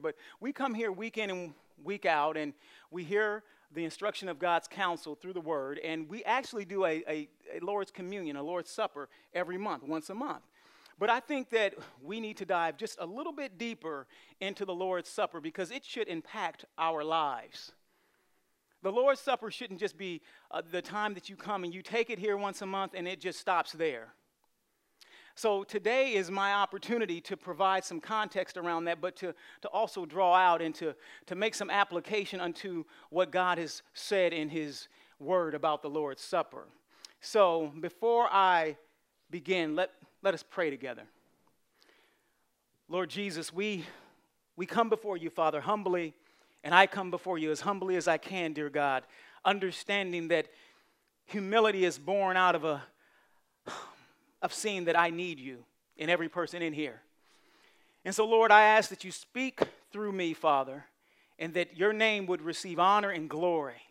But we come here week in and week out, and we hear the instruction of God's counsel through the Word, and we actually do a, a, a Lord's Communion, a Lord's Supper, every month, once a month. But I think that we need to dive just a little bit deeper into the Lord's Supper because it should impact our lives. The Lord's Supper shouldn't just be uh, the time that you come and you take it here once a month and it just stops there. So today is my opportunity to provide some context around that, but to, to also draw out and to, to make some application unto what God has said in His Word about the Lord's Supper. So before I begin, let, let us pray together. Lord Jesus, we, we come before you, Father, humbly, and I come before you as humbly as I can, dear God, understanding that humility is born out of a of seeing that I need you in every person in here. And so, Lord, I ask that you speak through me, Father, and that your name would receive honor and glory.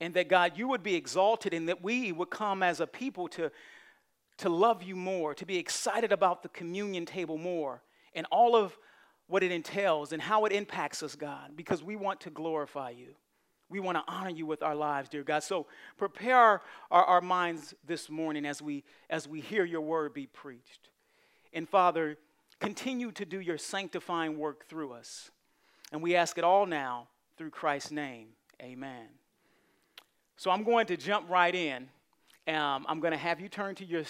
And that, God, you would be exalted and that we would come as a people to, to love you more, to be excited about the communion table more, and all of what it entails and how it impacts us, God, because we want to glorify you. We want to honor you with our lives, dear God. So prepare our, our, our, minds this morning as we, as we hear your word be preached. And Father, continue to do your sanctifying work through us. And we ask it all now through Christ's name. Amen. So I'm going to jump right in. Um, I'm going to have you turn to your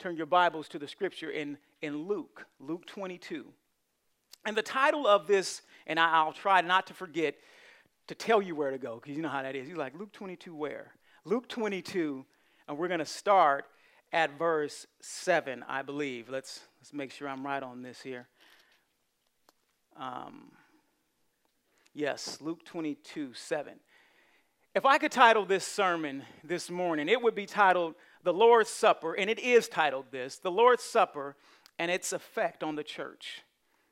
turn your Bibles to the scripture in, in Luke, Luke 22. And the title of this, and I, I'll try not to forget, to tell you where to go, because you know how that is. He's like, Luke 22, where? Luke 22, and we're going to start at verse 7, I believe. Let's, let's make sure I'm right on this here. Um, yes, Luke 22, 7. If I could title this sermon this morning, it would be titled The Lord's Supper, and it is titled this The Lord's Supper and its effect on the church.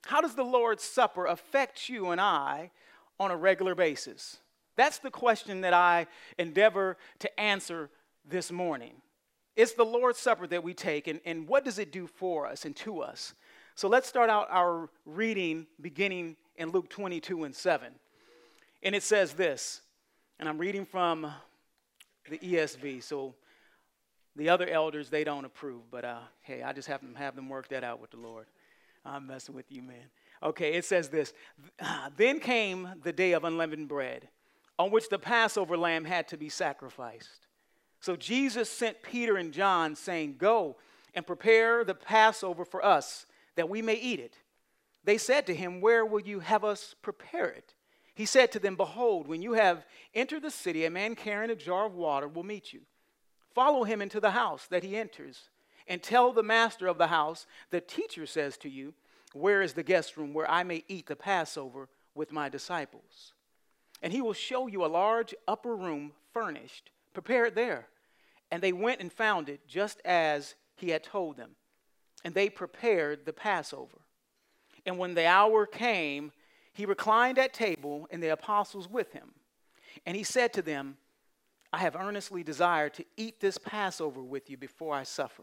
How does the Lord's Supper affect you and I on a regular basis? That's the question that I endeavor to answer this morning. It's the Lord's Supper that we take, and, and what does it do for us and to us? So let's start out our reading beginning in Luke 22 and 7. And it says this, and I'm reading from the ESV, so the other elders, they don't approve, but uh, hey, I just have them, have them work that out with the Lord. I'm messing with you, man. Okay, it says this ah, Then came the day of unleavened bread, on which the Passover lamb had to be sacrificed. So Jesus sent Peter and John, saying, Go and prepare the Passover for us, that we may eat it. They said to him, Where will you have us prepare it? He said to them, Behold, when you have entered the city, a man carrying a jar of water will meet you. Follow him into the house that he enters, and tell the master of the house, The teacher says to you, where is the guest room where I may eat the Passover with my disciples? And he will show you a large upper room furnished. Prepare it there. And they went and found it just as he had told them. And they prepared the Passover. And when the hour came, he reclined at table and the apostles with him. And he said to them, I have earnestly desired to eat this Passover with you before I suffer.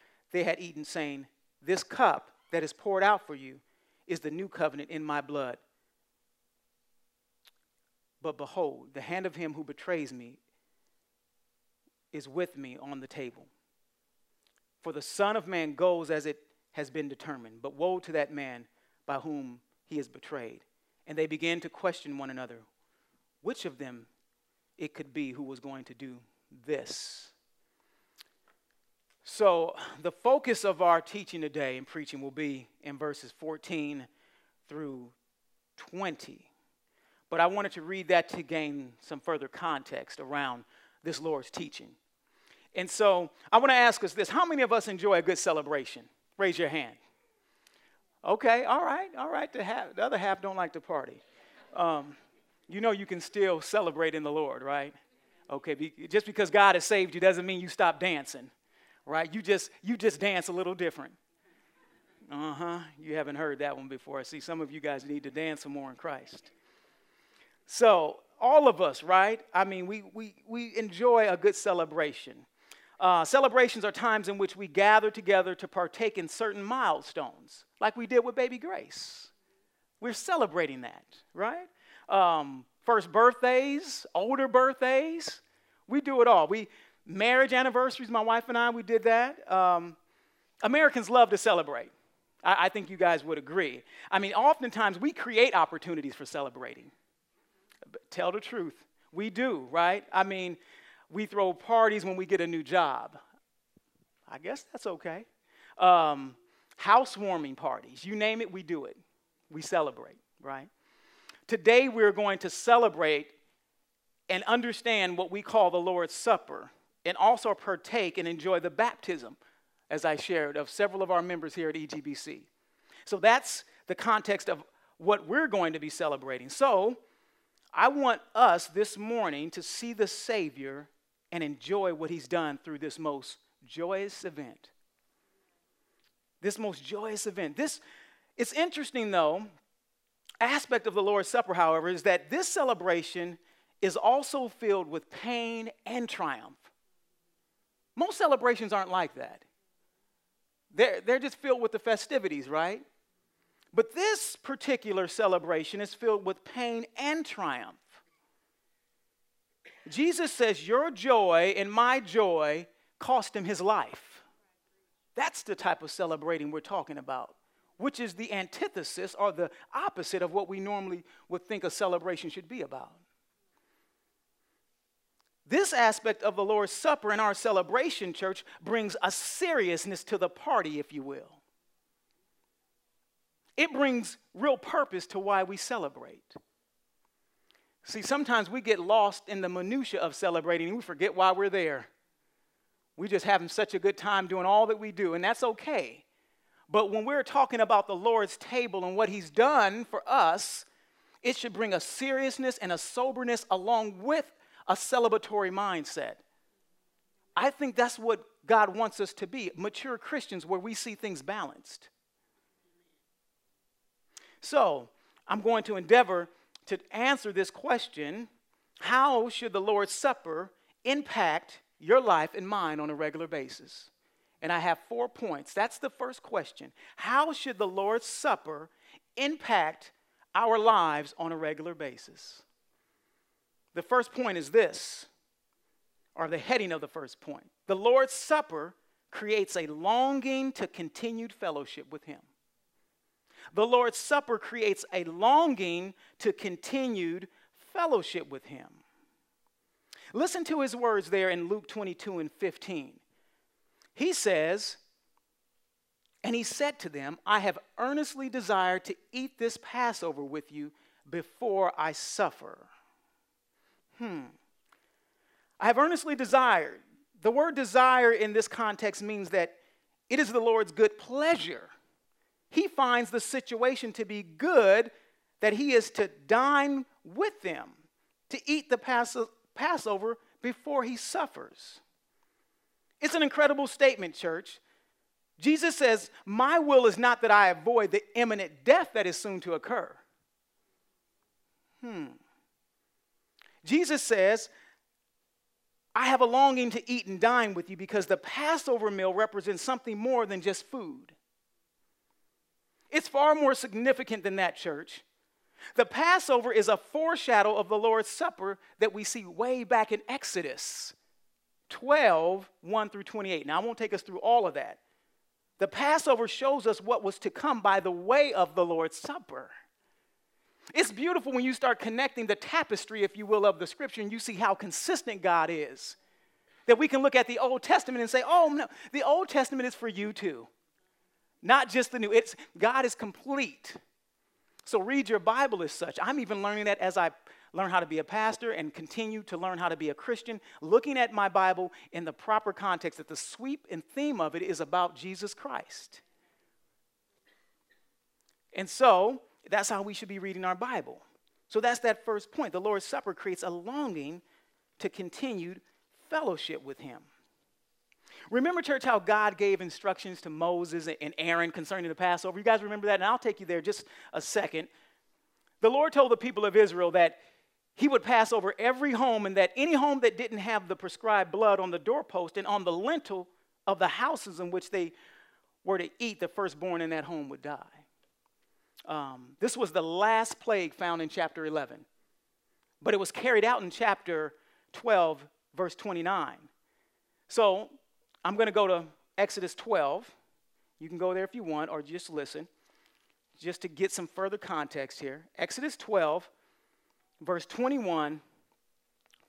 they had eaten, saying, This cup that is poured out for you is the new covenant in my blood. But behold, the hand of him who betrays me is with me on the table. For the Son of Man goes as it has been determined, but woe to that man by whom he is betrayed. And they began to question one another which of them it could be who was going to do this. So, the focus of our teaching today and preaching will be in verses 14 through 20. But I wanted to read that to gain some further context around this Lord's teaching. And so, I want to ask us this how many of us enjoy a good celebration? Raise your hand. Okay, all right, all right. The, half, the other half don't like to party. Um, you know you can still celebrate in the Lord, right? Okay, be, just because God has saved you doesn't mean you stop dancing, right? You just you just dance a little different. Uh huh. You haven't heard that one before. I see some of you guys need to dance some more in Christ. So all of us, right? I mean, we we we enjoy a good celebration. Uh, celebrations are times in which we gather together to partake in certain milestones, like we did with baby Grace. We're celebrating that, right? Um, first birthdays, older birthdays, we do it all. We marriage anniversaries, my wife and I, we did that. Um, Americans love to celebrate. I, I think you guys would agree. I mean, oftentimes we create opportunities for celebrating. But tell the truth, we do, right? I mean, we throw parties when we get a new job. I guess that's okay. Um, housewarming parties, you name it, we do it. We celebrate, right? Today we're going to celebrate and understand what we call the Lord's Supper and also partake and enjoy the baptism, as I shared, of several of our members here at EGBC. So that's the context of what we're going to be celebrating. So I want us this morning to see the Savior and enjoy what he's done through this most joyous event. This most joyous event. This it's interesting though, aspect of the Lord's Supper, however, is that this celebration is also filled with pain and triumph. Most celebrations aren't like that. They're, they're just filled with the festivities, right? But this particular celebration is filled with pain and triumph. Jesus says, Your joy and my joy cost him his life. That's the type of celebrating we're talking about, which is the antithesis or the opposite of what we normally would think a celebration should be about. This aspect of the Lord's Supper in our celebration, church, brings a seriousness to the party, if you will. It brings real purpose to why we celebrate. See, sometimes we get lost in the minutia of celebrating and we forget why we're there. We just having such a good time doing all that we do, and that's okay. But when we're talking about the Lord's table and what He's done for us, it should bring a seriousness and a soberness along with a celebratory mindset. I think that's what God wants us to be mature Christians where we see things balanced. So, I'm going to endeavor to answer this question how should the Lord's Supper impact your life and mine on a regular basis? And I have four points. That's the first question. How should the Lord's Supper impact our lives on a regular basis? The first point is this, or the heading of the first point. The Lord's Supper creates a longing to continued fellowship with Him. The Lord's Supper creates a longing to continued fellowship with Him. Listen to his words there in Luke 22 and 15. He says, And he said to them, I have earnestly desired to eat this Passover with you before I suffer. Hmm. I have earnestly desired. The word desire in this context means that it is the Lord's good pleasure he finds the situation to be good that he is to dine with them, to eat the Passover before he suffers. It's an incredible statement, church. Jesus says, My will is not that I avoid the imminent death that is soon to occur. Hmm. Jesus says, I have a longing to eat and dine with you because the Passover meal represents something more than just food. It's far more significant than that, church. The Passover is a foreshadow of the Lord's Supper that we see way back in Exodus 12, 1 through 28. Now, I won't take us through all of that. The Passover shows us what was to come by the way of the Lord's Supper. It's beautiful when you start connecting the tapestry, if you will, of the scripture and you see how consistent God is. That we can look at the Old Testament and say, oh, no, the Old Testament is for you too not just the new. It's God is complete. So read your Bible as such. I'm even learning that as I learn how to be a pastor and continue to learn how to be a Christian, looking at my Bible in the proper context that the sweep and theme of it is about Jesus Christ. And so that's how we should be reading our Bible. So that's that first point. The Lord's Supper creates a longing to continued fellowship with Him. Remember, church, how God gave instructions to Moses and Aaron concerning the Passover? You guys remember that? And I'll take you there just a second. The Lord told the people of Israel that He would pass over every home and that any home that didn't have the prescribed blood on the doorpost and on the lintel of the houses in which they were to eat, the firstborn in that home would die. Um, this was the last plague found in chapter 11, but it was carried out in chapter 12, verse 29. So I'm going to go to Exodus 12. You can go there if you want, or just listen, just to get some further context here. Exodus 12, verse 21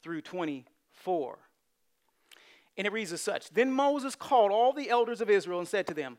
through 24. And it reads as such Then Moses called all the elders of Israel and said to them,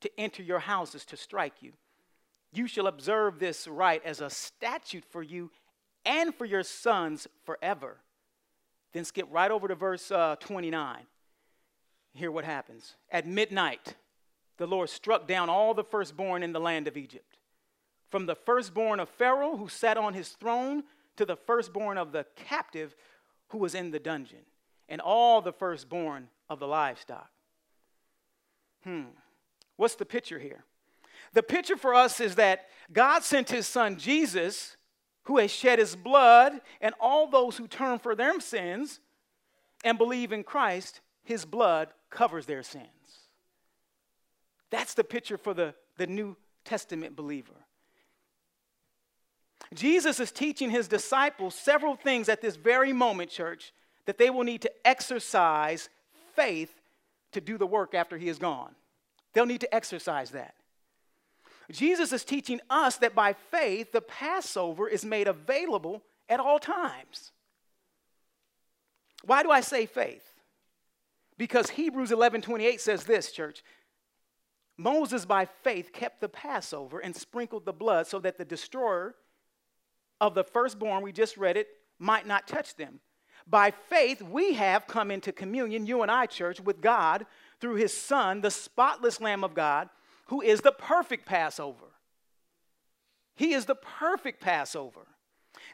to enter your houses to strike you. You shall observe this rite as a statute for you and for your sons forever. Then skip right over to verse uh, 29. Hear what happens. At midnight, the Lord struck down all the firstborn in the land of Egypt, from the firstborn of Pharaoh who sat on his throne to the firstborn of the captive who was in the dungeon, and all the firstborn of the livestock. Hmm. What's the picture here? The picture for us is that God sent his son Jesus, who has shed his blood, and all those who turn for their sins and believe in Christ, his blood covers their sins. That's the picture for the, the New Testament believer. Jesus is teaching his disciples several things at this very moment, church, that they will need to exercise faith to do the work after he is gone. They'll need to exercise that. Jesus is teaching us that by faith, the Passover is made available at all times. Why do I say faith? Because Hebrews 11 28 says this, church. Moses, by faith, kept the Passover and sprinkled the blood so that the destroyer of the firstborn, we just read it, might not touch them. By faith, we have come into communion, you and I, church, with God through his Son, the spotless Lamb of God, who is the perfect Passover. He is the perfect Passover.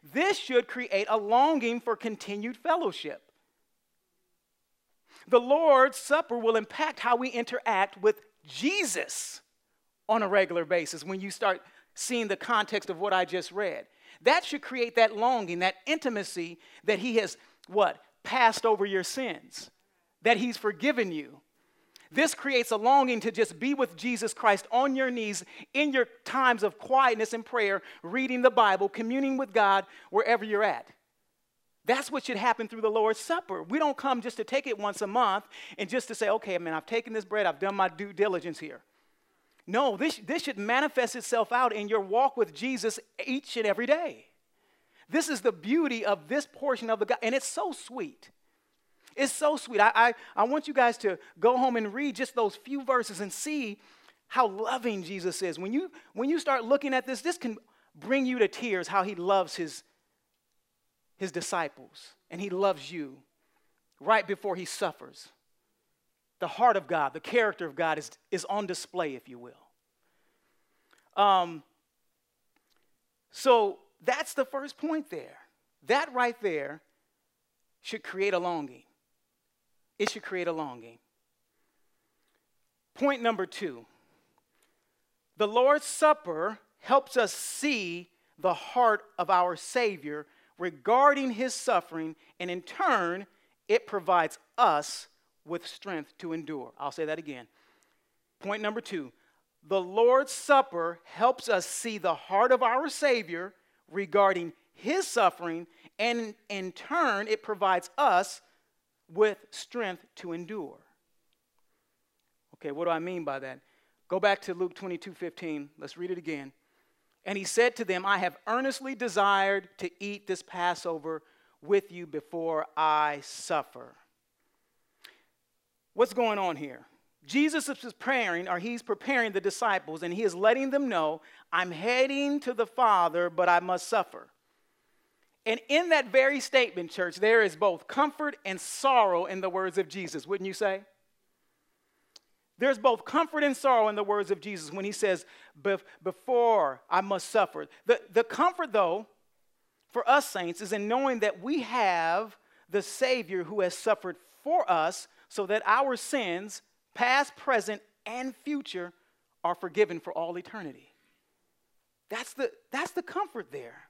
This should create a longing for continued fellowship. The Lord's Supper will impact how we interact with Jesus on a regular basis when you start seeing the context of what I just read. That should create that longing, that intimacy that He has what? Passed over your sins, that He's forgiven you, this creates a longing to just be with Jesus Christ on your knees in your times of quietness and prayer, reading the Bible, communing with God wherever you're at. That's what should happen through the Lord's Supper. We don't come just to take it once a month and just to say, okay, man, I've taken this bread, I've done my due diligence here. No, this, this should manifest itself out in your walk with Jesus each and every day. This is the beauty of this portion of the God, and it's so sweet. It's so sweet. I, I, I want you guys to go home and read just those few verses and see how loving Jesus is. When you, when you start looking at this, this can bring you to tears how he loves his, his disciples and he loves you right before he suffers. The heart of God, the character of God is, is on display, if you will. Um, so that's the first point there. That right there should create a longing it should create a longing. Point number two the Lord's Supper helps us see the heart of our Savior regarding his suffering, and in turn, it provides us with strength to endure. I'll say that again. Point number two the Lord's Supper helps us see the heart of our Savior regarding his suffering, and in turn, it provides us with strength to endure. Okay, what do I mean by that? Go back to Luke 22 15. Let's read it again. And he said to them, I have earnestly desired to eat this Passover with you before I suffer. What's going on here? Jesus is preparing, or he's preparing the disciples, and he is letting them know, I'm heading to the Father, but I must suffer. And in that very statement, church, there is both comfort and sorrow in the words of Jesus, wouldn't you say? There's both comfort and sorrow in the words of Jesus when he says, Before I must suffer. The, the comfort, though, for us saints is in knowing that we have the Savior who has suffered for us so that our sins, past, present, and future, are forgiven for all eternity. That's the, that's the comfort there.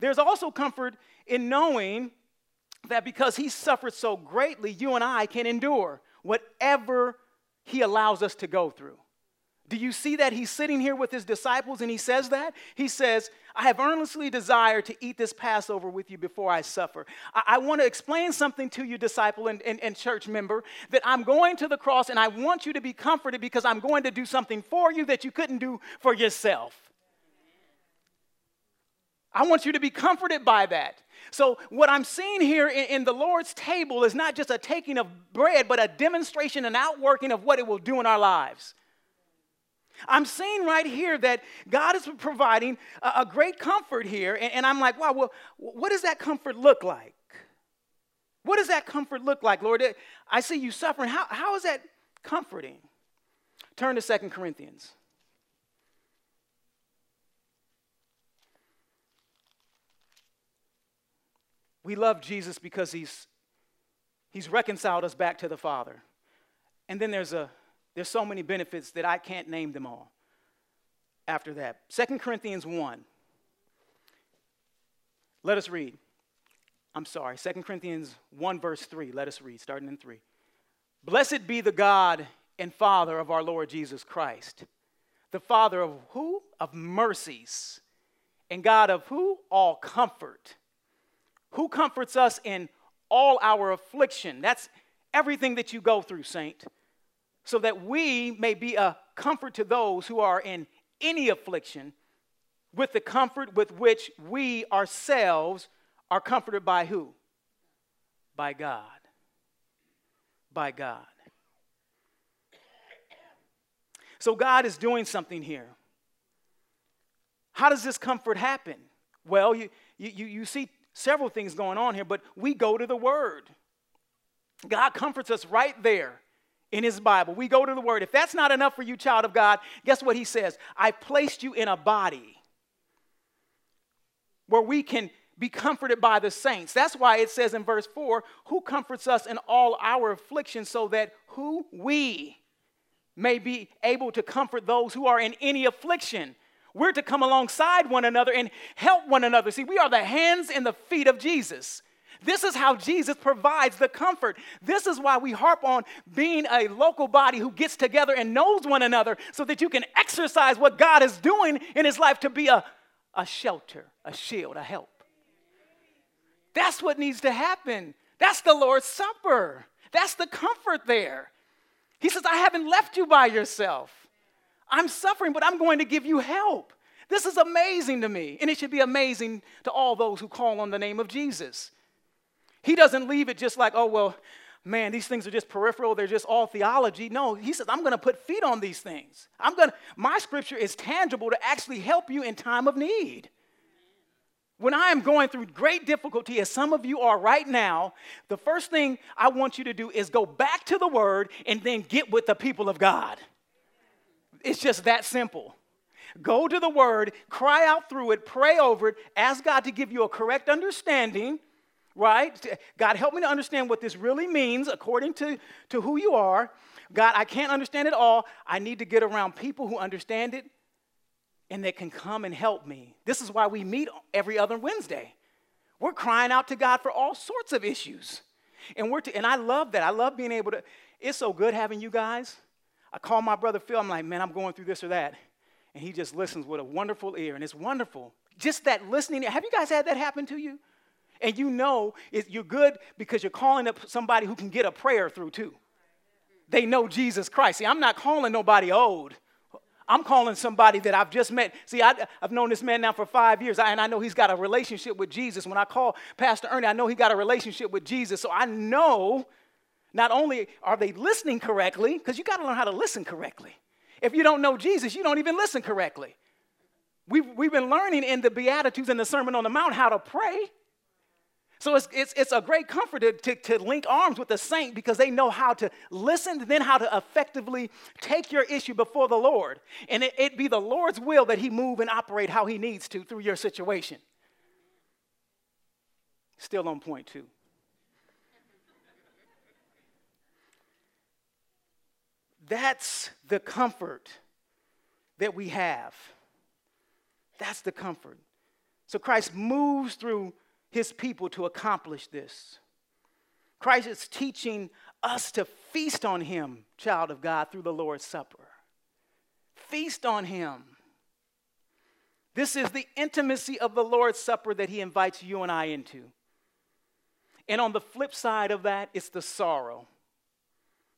There's also comfort in knowing that because he suffered so greatly, you and I can endure whatever he allows us to go through. Do you see that he's sitting here with his disciples and he says that? He says, I have earnestly desired to eat this Passover with you before I suffer. I, I want to explain something to you, disciple and, and, and church member, that I'm going to the cross and I want you to be comforted because I'm going to do something for you that you couldn't do for yourself. I want you to be comforted by that. So, what I'm seeing here in, in, the Lord's table is not just a taking of bread, but a demonstration and outworking of what it will do in our lives. I'm seeing right here that God is providing a, a great comfort here, and, and I'm like, wow, well, what does that comfort look like? What does that comfort look like, Lord? I see you suffering. How, how is that comforting? Turn to Second Corinthians. We love Jesus because he's, he's reconciled us back to the Father. And then there's, a, there's so many benefits that I can't name them all after that. Second Corinthians 1. Let us read. I'm sorry, Second Corinthians 1, verse 3. Let us read, starting in 3. Blessed be the God and Father of our Lord Jesus Christ, the Father of who? Of mercies, and God of who? All comfort who comforts us in all our affliction. That's everything that you go through, saint, so that we may be a comfort to those who are in any affliction with the comfort with which we ourselves are comforted by who? By God. By God. So God is doing something here. How does this comfort happen? Well, you, you, you see several things going on here, but we go to the Word. God comforts us right there in His Bible. We go to the Word. If that's not enough for you, child of God, guess what He says? I placed you in a body where we can be comforted by the saints. That's why it says in verse 4 who comforts us in all our affliction, so that who we may be able to comfort those who are in any affliction. We're to come alongside one another and help one another. See, we are the hands and the feet of Jesus. This is how Jesus provides the comfort. This is why we harp on being a local body who gets together and knows one another so that you can exercise what God is doing in his life to be a, a shelter, a shield, a help. That's what needs to happen. That's the Lord's Supper. That's the comfort there. He says, I haven't left you by yourself. I'm suffering, but I'm going to give you help. This is amazing to me, and it should be amazing to all those who call on the name of Jesus. He doesn't leave it just like, oh, well, man, these things are just peripheral, they're just all theology. No, he says, I'm going to put feet on these things. I'm going to, my scripture is tangible to actually help you in time of need. When I am going through great difficulty, as some of you are right now, the first thing I want you to do is go back to the word and then get with the people of God. It's just that simple. Go to the word, cry out through it, pray over it, ask God to give you a correct understanding, right? God, help me to understand what this really means according to, to who you are. God, I can't understand it all. I need to get around people who understand it and that can come and help me. This is why we meet every other Wednesday. We're crying out to God for all sorts of issues. And we're to, and I love that. I love being able to it's so good having you guys I call my brother Phil, I'm like, man, I'm going through this or that. And he just listens with a wonderful ear, and it's wonderful. Just that listening. Have you guys had that happen to you? And you know you're good because you're calling up somebody who can get a prayer through too. They know Jesus Christ. See, I'm not calling nobody old. I'm calling somebody that I've just met. See, I, have known this man now for five years, and I know he's got a relationship with Jesus. When I call Pastor Ernie, I know he got a relationship with Jesus. So I know not only are they listening correctly, because you got to learn how to listen correctly. If you don't know Jesus, you don't even listen correctly. We've, we've been learning in the Beatitudes and the Sermon on the Mount how to pray. So it's, it's, it's a great comfort to, to, to, link arms with the saint because they know how to listen, then how to effectively take your issue before the Lord. And it, it be the Lord's will that He move and operate how He needs to through your situation. Still on point, two. That's the comfort that we have. That's the comfort. So Christ moves through his people to accomplish this. Christ is teaching us to feast on him, child of God, through the Lord's Supper. Feast on him. This is the intimacy of the Lord's Supper that he invites you and I into. And on the flip side of that, it's the sorrow.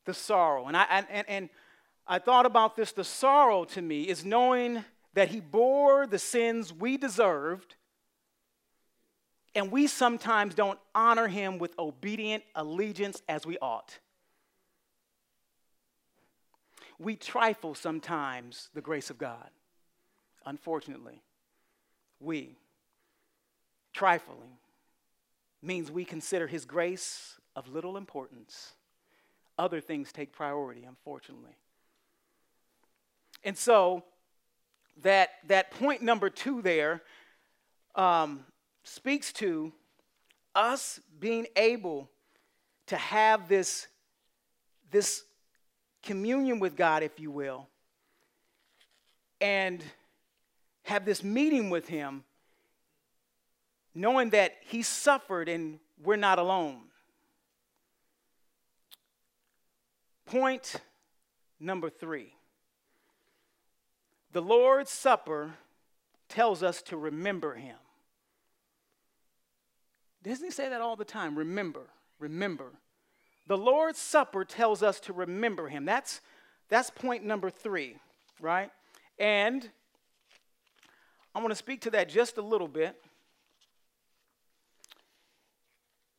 The sorrow. And I, and, and I thought about this the sorrow to me is knowing that he bore the sins we deserved and we sometimes don't honor him with obedient allegiance as we ought. We trifle sometimes the grace of God. Unfortunately, we trifling means we consider his grace of little importance. Other things take priority, unfortunately. And so, that, that point number two there, um, speaks to us being able to have this, this communion with God, if you will, and have this meeting with Him, knowing that He suffered and we're not alone. Point number three the Lord's Supper tells us to remember Him. Doesn't he say that all the time? Remember, remember. The Lord's Supper tells us to remember him. That's, that's point number three, right? And I want to speak to that just a little bit.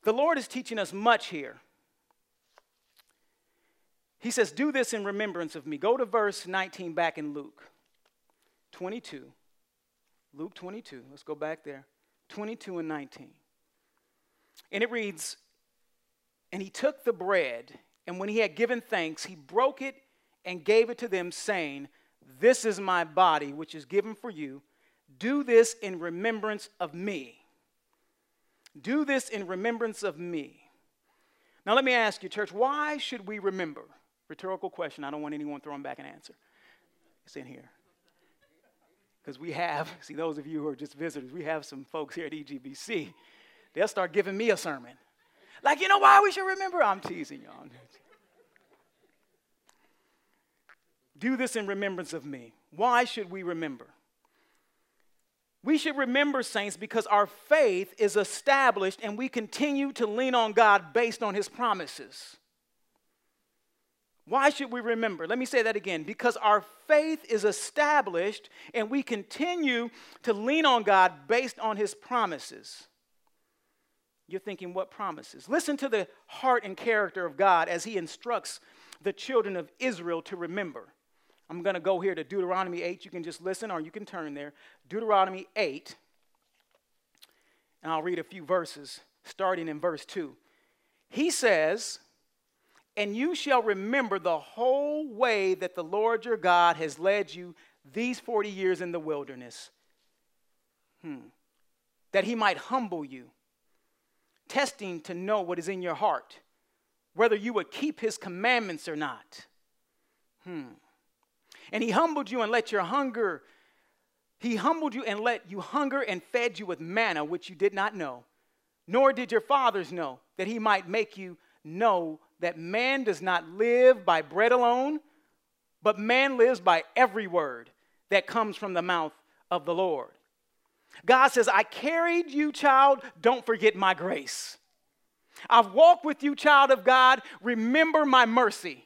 The Lord is teaching us much here. He says, Do this in remembrance of me. Go to verse 19 back in Luke 22. Luke 22. Let's go back there. 22 and 19. And it reads, And he took the bread, and when he had given thanks, he broke it and gave it to them, saying, This is my body, which is given for you. Do this in remembrance of me. Do this in remembrance of me. Now, let me ask you, church, why should we remember? Rhetorical question. I don't want anyone throwing back an answer. It's in here. Because we have, see, those of you who are just visitors, we have some folks here at EGBC they'll start giving me a sermon. Like, you know why we should remember? I'm teasing y'all. Do this in remembrance of me. Why should we remember? We should remember, saints, because our faith is established and we continue to lean on God based on his promises. Why should we remember? Let me say that again. Because our faith is established and we continue to lean on God based on his promises. You're thinking, what promises? Listen to the heart and character of God as He instructs the children of Israel to remember. I'm going to go here to Deuteronomy 8. You can just listen or you can turn there. Deuteronomy 8. And I'll read a few verses starting in verse 2. He says, And you shall remember the whole way that the Lord your God has led you these 40 years in the wilderness, hmm. that he might humble you testing to know what is in your heart, whether you would keep his commandments or not. Hmm. And he humbled you and let your hunger, he humbled you and let you hunger and fed you with manna, which you did not know, nor did your fathers know, that he might make you know that man does not live by bread alone, but man lives by every word that comes from the mouth of the Lord. God says, I carried you, child. Don't forget my grace. I've walked with you, child of God. Remember my mercy.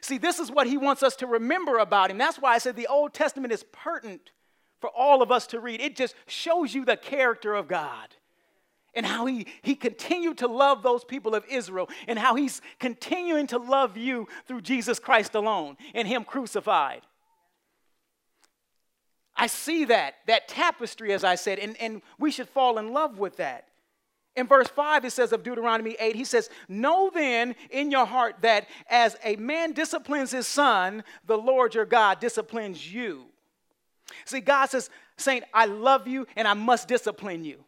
See, this is what he wants us to remember about him. That's why I said the Old Testament is pertinent for all of us to read. It just shows you the character of God and how he, he continued to love those people of Israel and how he's continuing to love you through Jesus Christ alone and him crucified. I see that, that tapestry, as I said, and, and we should fall in love with that. In verse 5, it says of Deuteronomy 8, he says, Know then in your heart that as a man disciplines his son, the Lord your God disciplines you. See, God says, Saint, I love you and I must discipline you.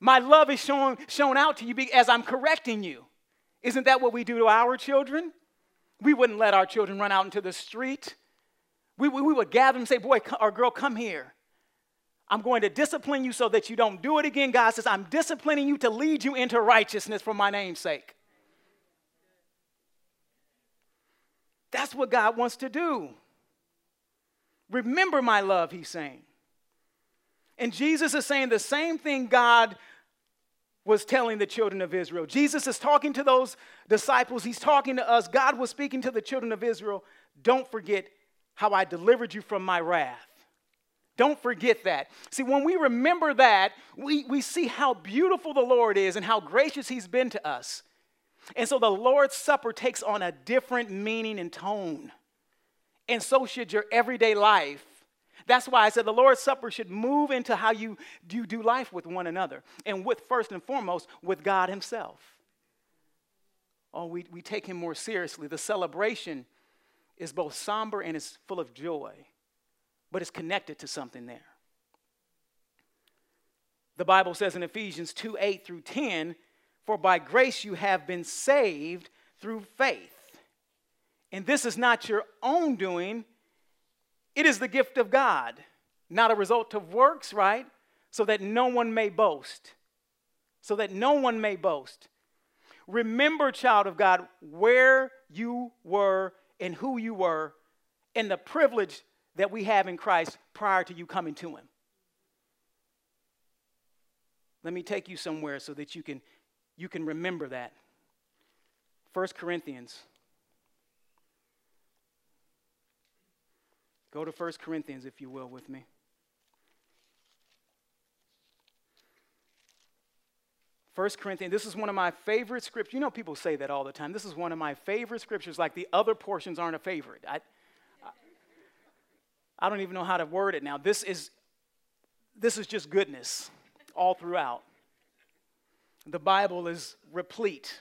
My love is shown, shown out to you as I'm correcting you. Isn't that what we do to our children? We wouldn't let our children run out into the street. We, we, we would gather and say, Boy or girl, come here. I'm going to discipline you so that you don't do it again. God says, I'm disciplining you to lead you into righteousness for my name's sake. That's what God wants to do. Remember my love, he's saying. And Jesus is saying the same thing God was telling the children of Israel. Jesus is talking to those disciples, he's talking to us. God was speaking to the children of Israel. Don't forget how I delivered you from my wrath. Don't forget that. See, when we remember that, we, we see how beautiful the Lord is and how gracious He's been to us. And so the Lord's Supper takes on a different meaning and tone. And so should your everyday life that's why I said the Lord's Supper should move into how you do, do life with one another, and with first and foremost, with God Himself. Oh, we, we take Him more seriously. The celebration is both somber and is full of joy, but it's connected to something there. The Bible says in Ephesians 2 8 through 10, For by grace you have been saved through faith. And this is not your own doing, it is the gift of God, not a result of works, right? So that no one may boast. So that no one may boast. Remember, child of God, where you were and who you were and the privilege that we have in Christ prior to you coming to Him. Let me take you somewhere so that you can, you can remember that. 1 Corinthians Go to 1 Corinthians, if you will, with me. First Corinthians, this is one of my favorite scriptures. You know, people say that all the time. This is one of my favorite scriptures, like the other portions aren't a favorite. I, I, I don't even know how to word it now. This is, this is just goodness all throughout. The Bible is replete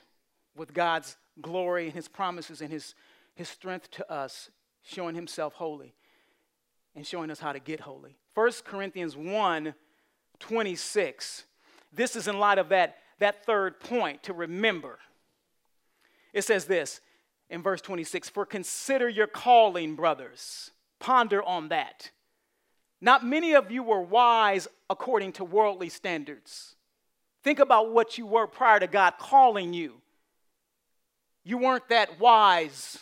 with God's glory and his promises and his, his strength to us, showing himself holy and showing us how to get holy. 1 Corinthians 1 26. This is in light of that, that third point to remember. It says this in verse 26 For consider your calling, brothers. Ponder on that. Not many of you were wise according to worldly standards. Think about what you were prior to God calling you. You weren't that wise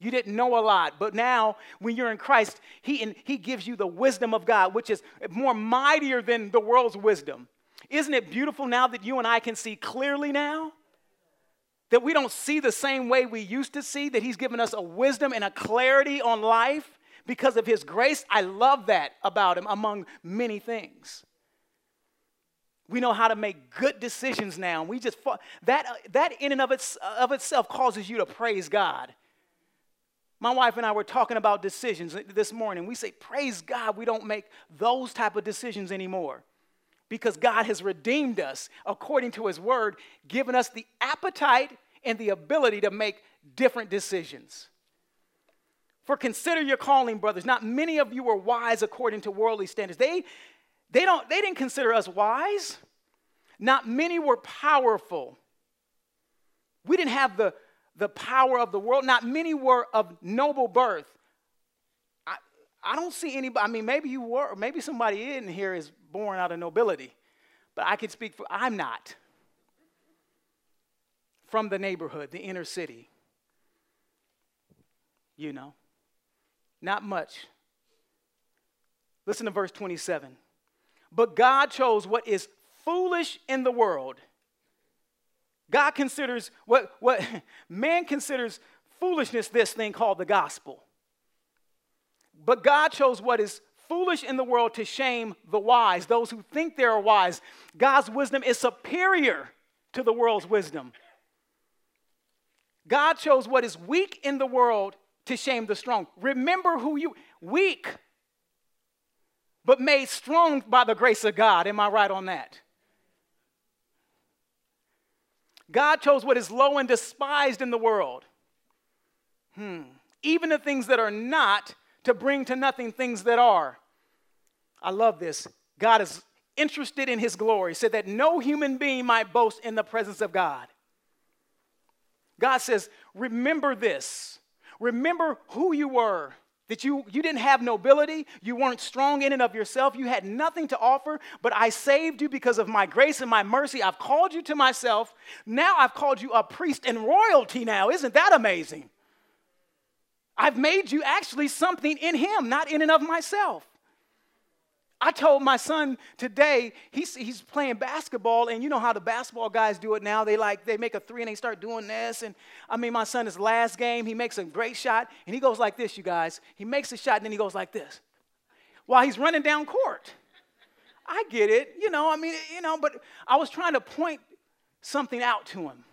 you didn't know a lot, but now when you're in Christ, he, he gives you the wisdom of God, which is more mightier than the world's wisdom. Isn't it beautiful now that you and I can see clearly now? That we don't see the same way we used to see, that He's given us a wisdom and a clarity on life because of His grace. I love that about Him among many things. We know how to make good decisions now. We just that that in and of, its, of itself causes you to praise God my wife and I were talking about decisions this morning. We say, praise God, we don't make those type of decisions anymore because God has redeemed us according to his word, given us the appetite and the ability to make different decisions. For consider your calling, brothers. Not many of you were wise according to worldly standards. They, they, don't, they didn't consider us wise. Not many were powerful. We didn't have the, the power of the world. Not many were of noble birth. I, I don't see anybody, I mean, maybe you were, maybe somebody in here is born out of nobility, but I can speak for, I'm not. From the neighborhood, the inner city. You know, not much. Listen to verse 27. But God chose what is foolish in the world God considers what, what man considers foolishness this thing called the gospel. But God chose what is foolish in the world to shame the wise, those who think they are wise. God's wisdom is superior to the world's wisdom. God chose what is weak in the world to shame the strong. Remember who you weak but made strong by the grace of God. Am I right on that? God chose what is low and despised in the world. Hmm. Even the things that are not to bring to nothing things that are. I love this. God is interested in his glory, said that no human being might boast in the presence of God. God says, Remember this. Remember who you were. That you, you didn't have nobility, you weren't strong in and of yourself, you had nothing to offer, but I saved you because of my grace and my mercy. I've called you to myself. Now I've called you a priest and royalty now. Isn't that amazing? I've made you actually something in Him, not in and of myself. I told my son today, he's, he's playing basketball, and you know how the basketball guys do it now. They like, they make a three and they start doing this. And I mean, my son, his last game, he makes a great shot, and he goes like this, you guys. He makes a shot, and then he goes like this while he's running down court. I get it, you know, I mean, you know, but I was trying to point something out to him.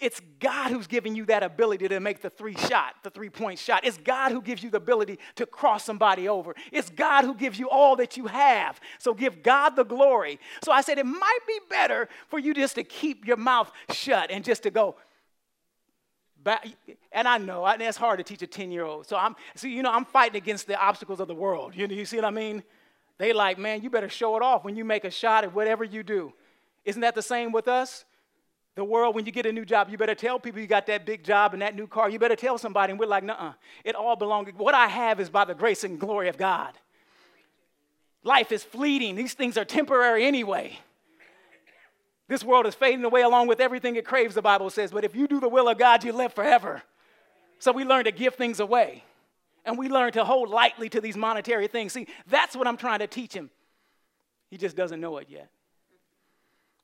It's God who's giving you that ability to make the three shot, the three point shot. It's God who gives you the ability to cross somebody over. It's God who gives you all that you have. So give God the glory. So I said it might be better for you just to keep your mouth shut and just to go, back. And I know it's hard to teach a 10 year old. So I'm, see, you know, I'm fighting against the obstacles of the world. You, you see what I mean? They like, man, you better show it off when you make a shot at whatever you do. Isn't that the same with us? The world, when you get a new job, you better tell people you got that big job and that new car. You better tell somebody. And we're like, nah, it all belongs. What I have is by the grace and glory of God. Life is fleeting, these things are temporary anyway. This world is fading away along with everything it craves, the Bible says. But if you do the will of God, you live forever. So we learn to give things away. And we learn to hold lightly to these monetary things. See, that's what I'm trying to teach him. He just doesn't know it yet.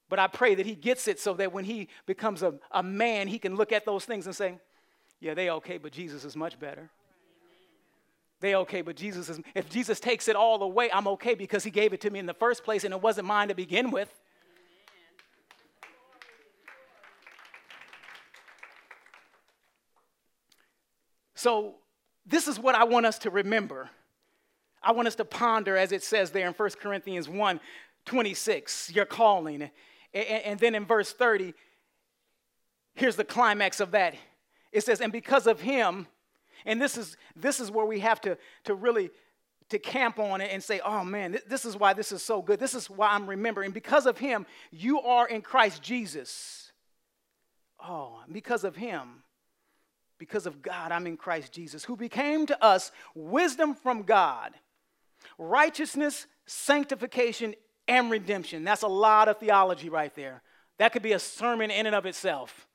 But I pray that he gets it so that when he becomes a, a man, he can look at those things and say, yeah, they okay, but Jesus is much better. They okay, but Jesus is, if Jesus takes it all away, I'm okay because he gave it to me in the first place and it wasn't mine to begin with. So, this is what I want us to remember. I want us to ponder, as it says there in 1 Corinthians 1 26, your calling. And, then in verse 30, here's the climax of that. It says, and because of him, and this is this is where we have to, to really to camp on it and say, oh man, this is why this is so good. This is why I'm remembering. Because of him, you are in Christ Jesus. Oh, because of him, because of God, I'm in Christ Jesus, who became to us wisdom from God, righteousness, sanctification, and redemption. That's a lot of theology right there. That could be a sermon in and of itself.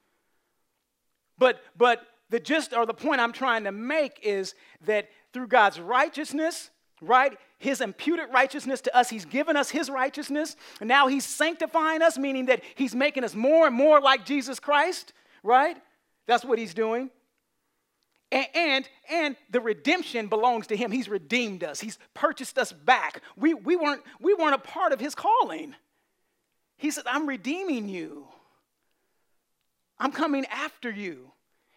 But, but the gist or the point I'm trying to make is that through God's righteousness, right, his imputed righteousness to us, he's given us his righteousness. And now he's sanctifying us, meaning that he's making us more and more like Jesus Christ, right? That's what he's doing. And, and, and, the redemption belongs to him. He's redeemed us. He's purchased us back. We, we, weren't, we weren't a part of his calling. He said, I'm redeeming you. I'm coming after you.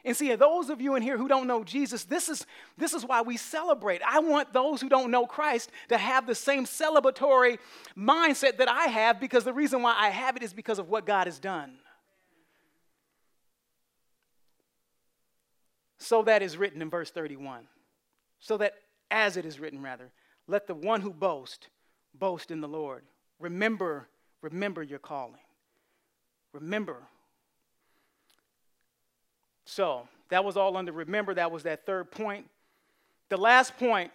And see, those of you in here who don't know Jesus, this is, this is why we celebrate. I want those who don't know Christ to have the same celebratory mindset that I have because the reason why I have it is because of what God has done. So that is written in verse 31. So that as it is written, rather, let the one who boasts boast in the Lord. Remember, remember your calling. Remember. So that was all under remember. That was that third point. The last point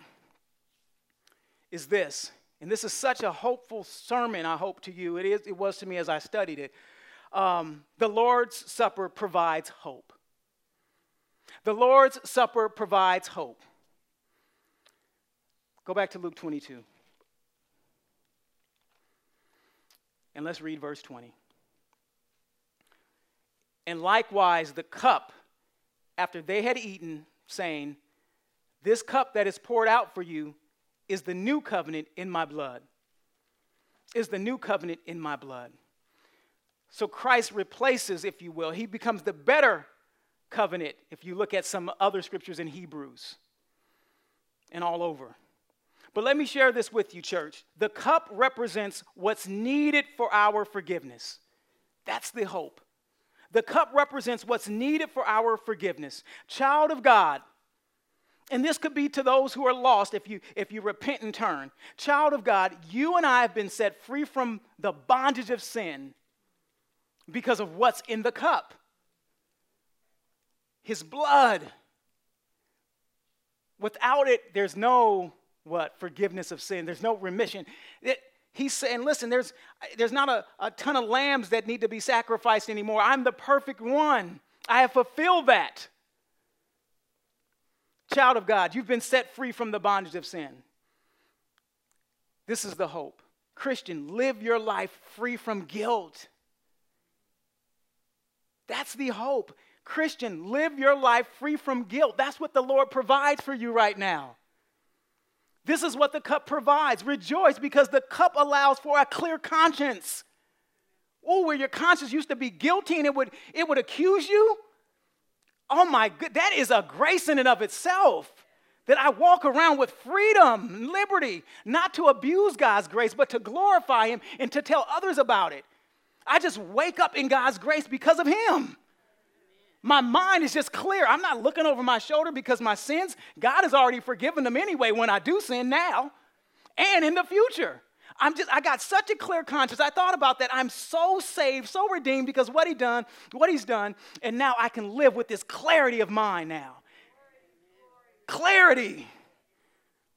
is this, and this is such a hopeful sermon, I hope, to you. It, is, it was to me as I studied it. Um, the Lord's Supper provides hope. The Lord's Supper provides hope. Go back to Luke 22. And let's read verse 20. And likewise, the cup after they had eaten, saying, This cup that is poured out for you is the new covenant in my blood. Is the new covenant in my blood. So Christ replaces, if you will, he becomes the better covenant if you look at some other scriptures in Hebrews and all over. But let me share this with you, church. The cup represents what's needed for our forgiveness. That's the hope. The cup represents what's needed for our forgiveness. Child of God, and this could be to those who are lost if you if you repent and turn. Child of God, you and I have been set free from the bondage of sin because of what's in the cup. His blood. Without it, there's no what? Forgiveness of sin. There's no remission. It, he's saying, listen, there's, there's not a, a ton of lambs that need to be sacrificed anymore. I'm the perfect one. I have fulfilled that. Child of God, you've been set free from the bondage of sin. This is the hope. Christian, live your life free from guilt. That's the hope. Christian, live your life free from guilt. That's what the Lord provides for you right now. This is what the cup provides. Rejoice because the cup allows for a clear conscience. Oh, where your conscience used to be guilty and it would, it would accuse you. Oh my good, that is a grace in and of itself. That I walk around with freedom and liberty, not to abuse God's grace, but to glorify Him and to tell others about it. I just wake up in God's grace because of Him. My mind is just clear. I'm not looking over my shoulder because my sins, God has already forgiven them anyway when I do sin now and in the future. I'm just I got such a clear conscience. I thought about that. I'm so saved, so redeemed because what he done, what he's done, and now I can live with this clarity of mind now. Clarity.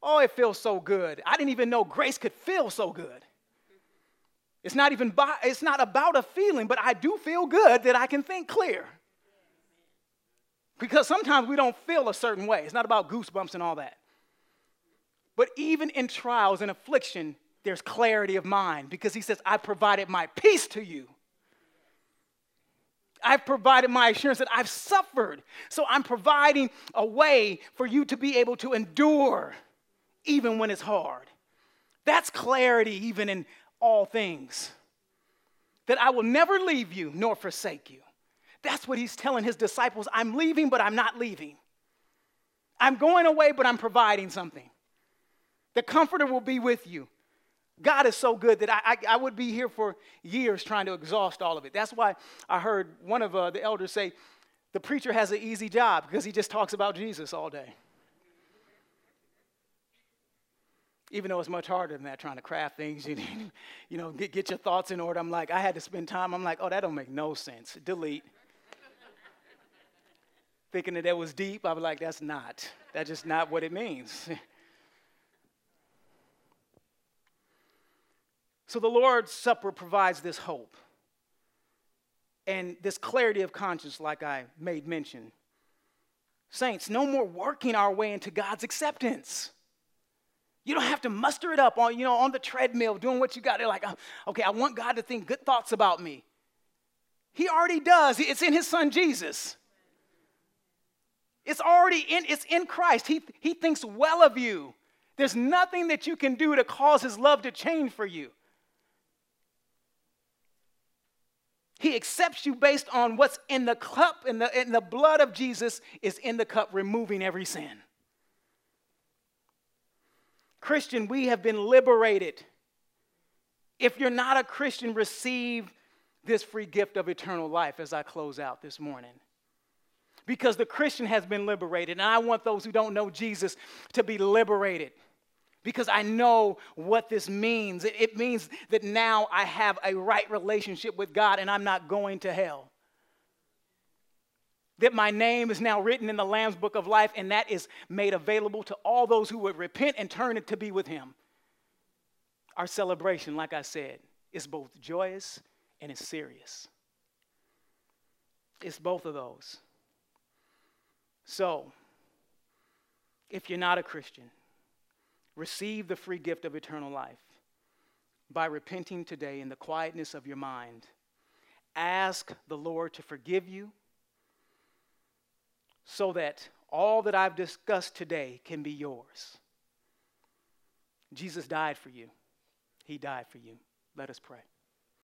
Oh, it feels so good. I didn't even know grace could feel so good. It's not even by, it's not about a feeling, but I do feel good that I can think clear. Because sometimes we don't feel a certain way. It's not about goosebumps and all that. But even in trials and affliction, there's clarity of mind because he says, I provided my peace to you. I've provided my assurance that I've suffered. So I'm providing a way for you to be able to endure even when it's hard. That's clarity, even in all things. That I will never leave you nor forsake you. That's what he's telling his disciples. I'm leaving, but I'm not leaving. I'm going away, but I'm providing something. The comforter will be with you. God is so good that I, I, I, would be here for years trying to exhaust all of it. That's why I heard one of uh, the elders say, the preacher has an easy job because he just talks about Jesus all day. Even though it's much harder than that, trying to craft things, you, you know, get, get your thoughts in order. I'm like, I had to spend time. I'm like, oh, that don't make no sense. Delete thinking that that was deep. I was like, that's not. That's just not what it means. so the Lord's Supper provides this hope and this clarity of conscience, like I made mention. Saints, no more working our way into God's acceptance. You don't have to muster it up on, you know, on the treadmill, doing what you got. They're like, oh, okay, I want God to think good thoughts about me. He already does. It's in his son Jesus. It's already in, it's in Christ. He, he thinks well of you. There's nothing that you can do to cause his love to change for you. He accepts you based on what's in the cup, and the, in the blood of Jesus is in the cup, removing every sin. Christian, we have been liberated. If you're not a Christian, receive this free gift of eternal life as I close out this morning because the Christian has been liberated. And I want those who don't know Jesus to be liberated because I know what this means. It, means that now I have a right relationship with God and I'm not going to hell. That my name is now written in the Lamb's book of life, and that is made available to all those who would repent and turn it to be with Him. Our celebration, like I said, is both joyous and it's serious. It's both of those. So, if you're not a Christian, receive the free gift of eternal life by repenting today in the quietness of your mind. Ask the Lord to forgive you. so that all that I've discussed today can be yours. Jesus died for you. He died for you. Let us pray.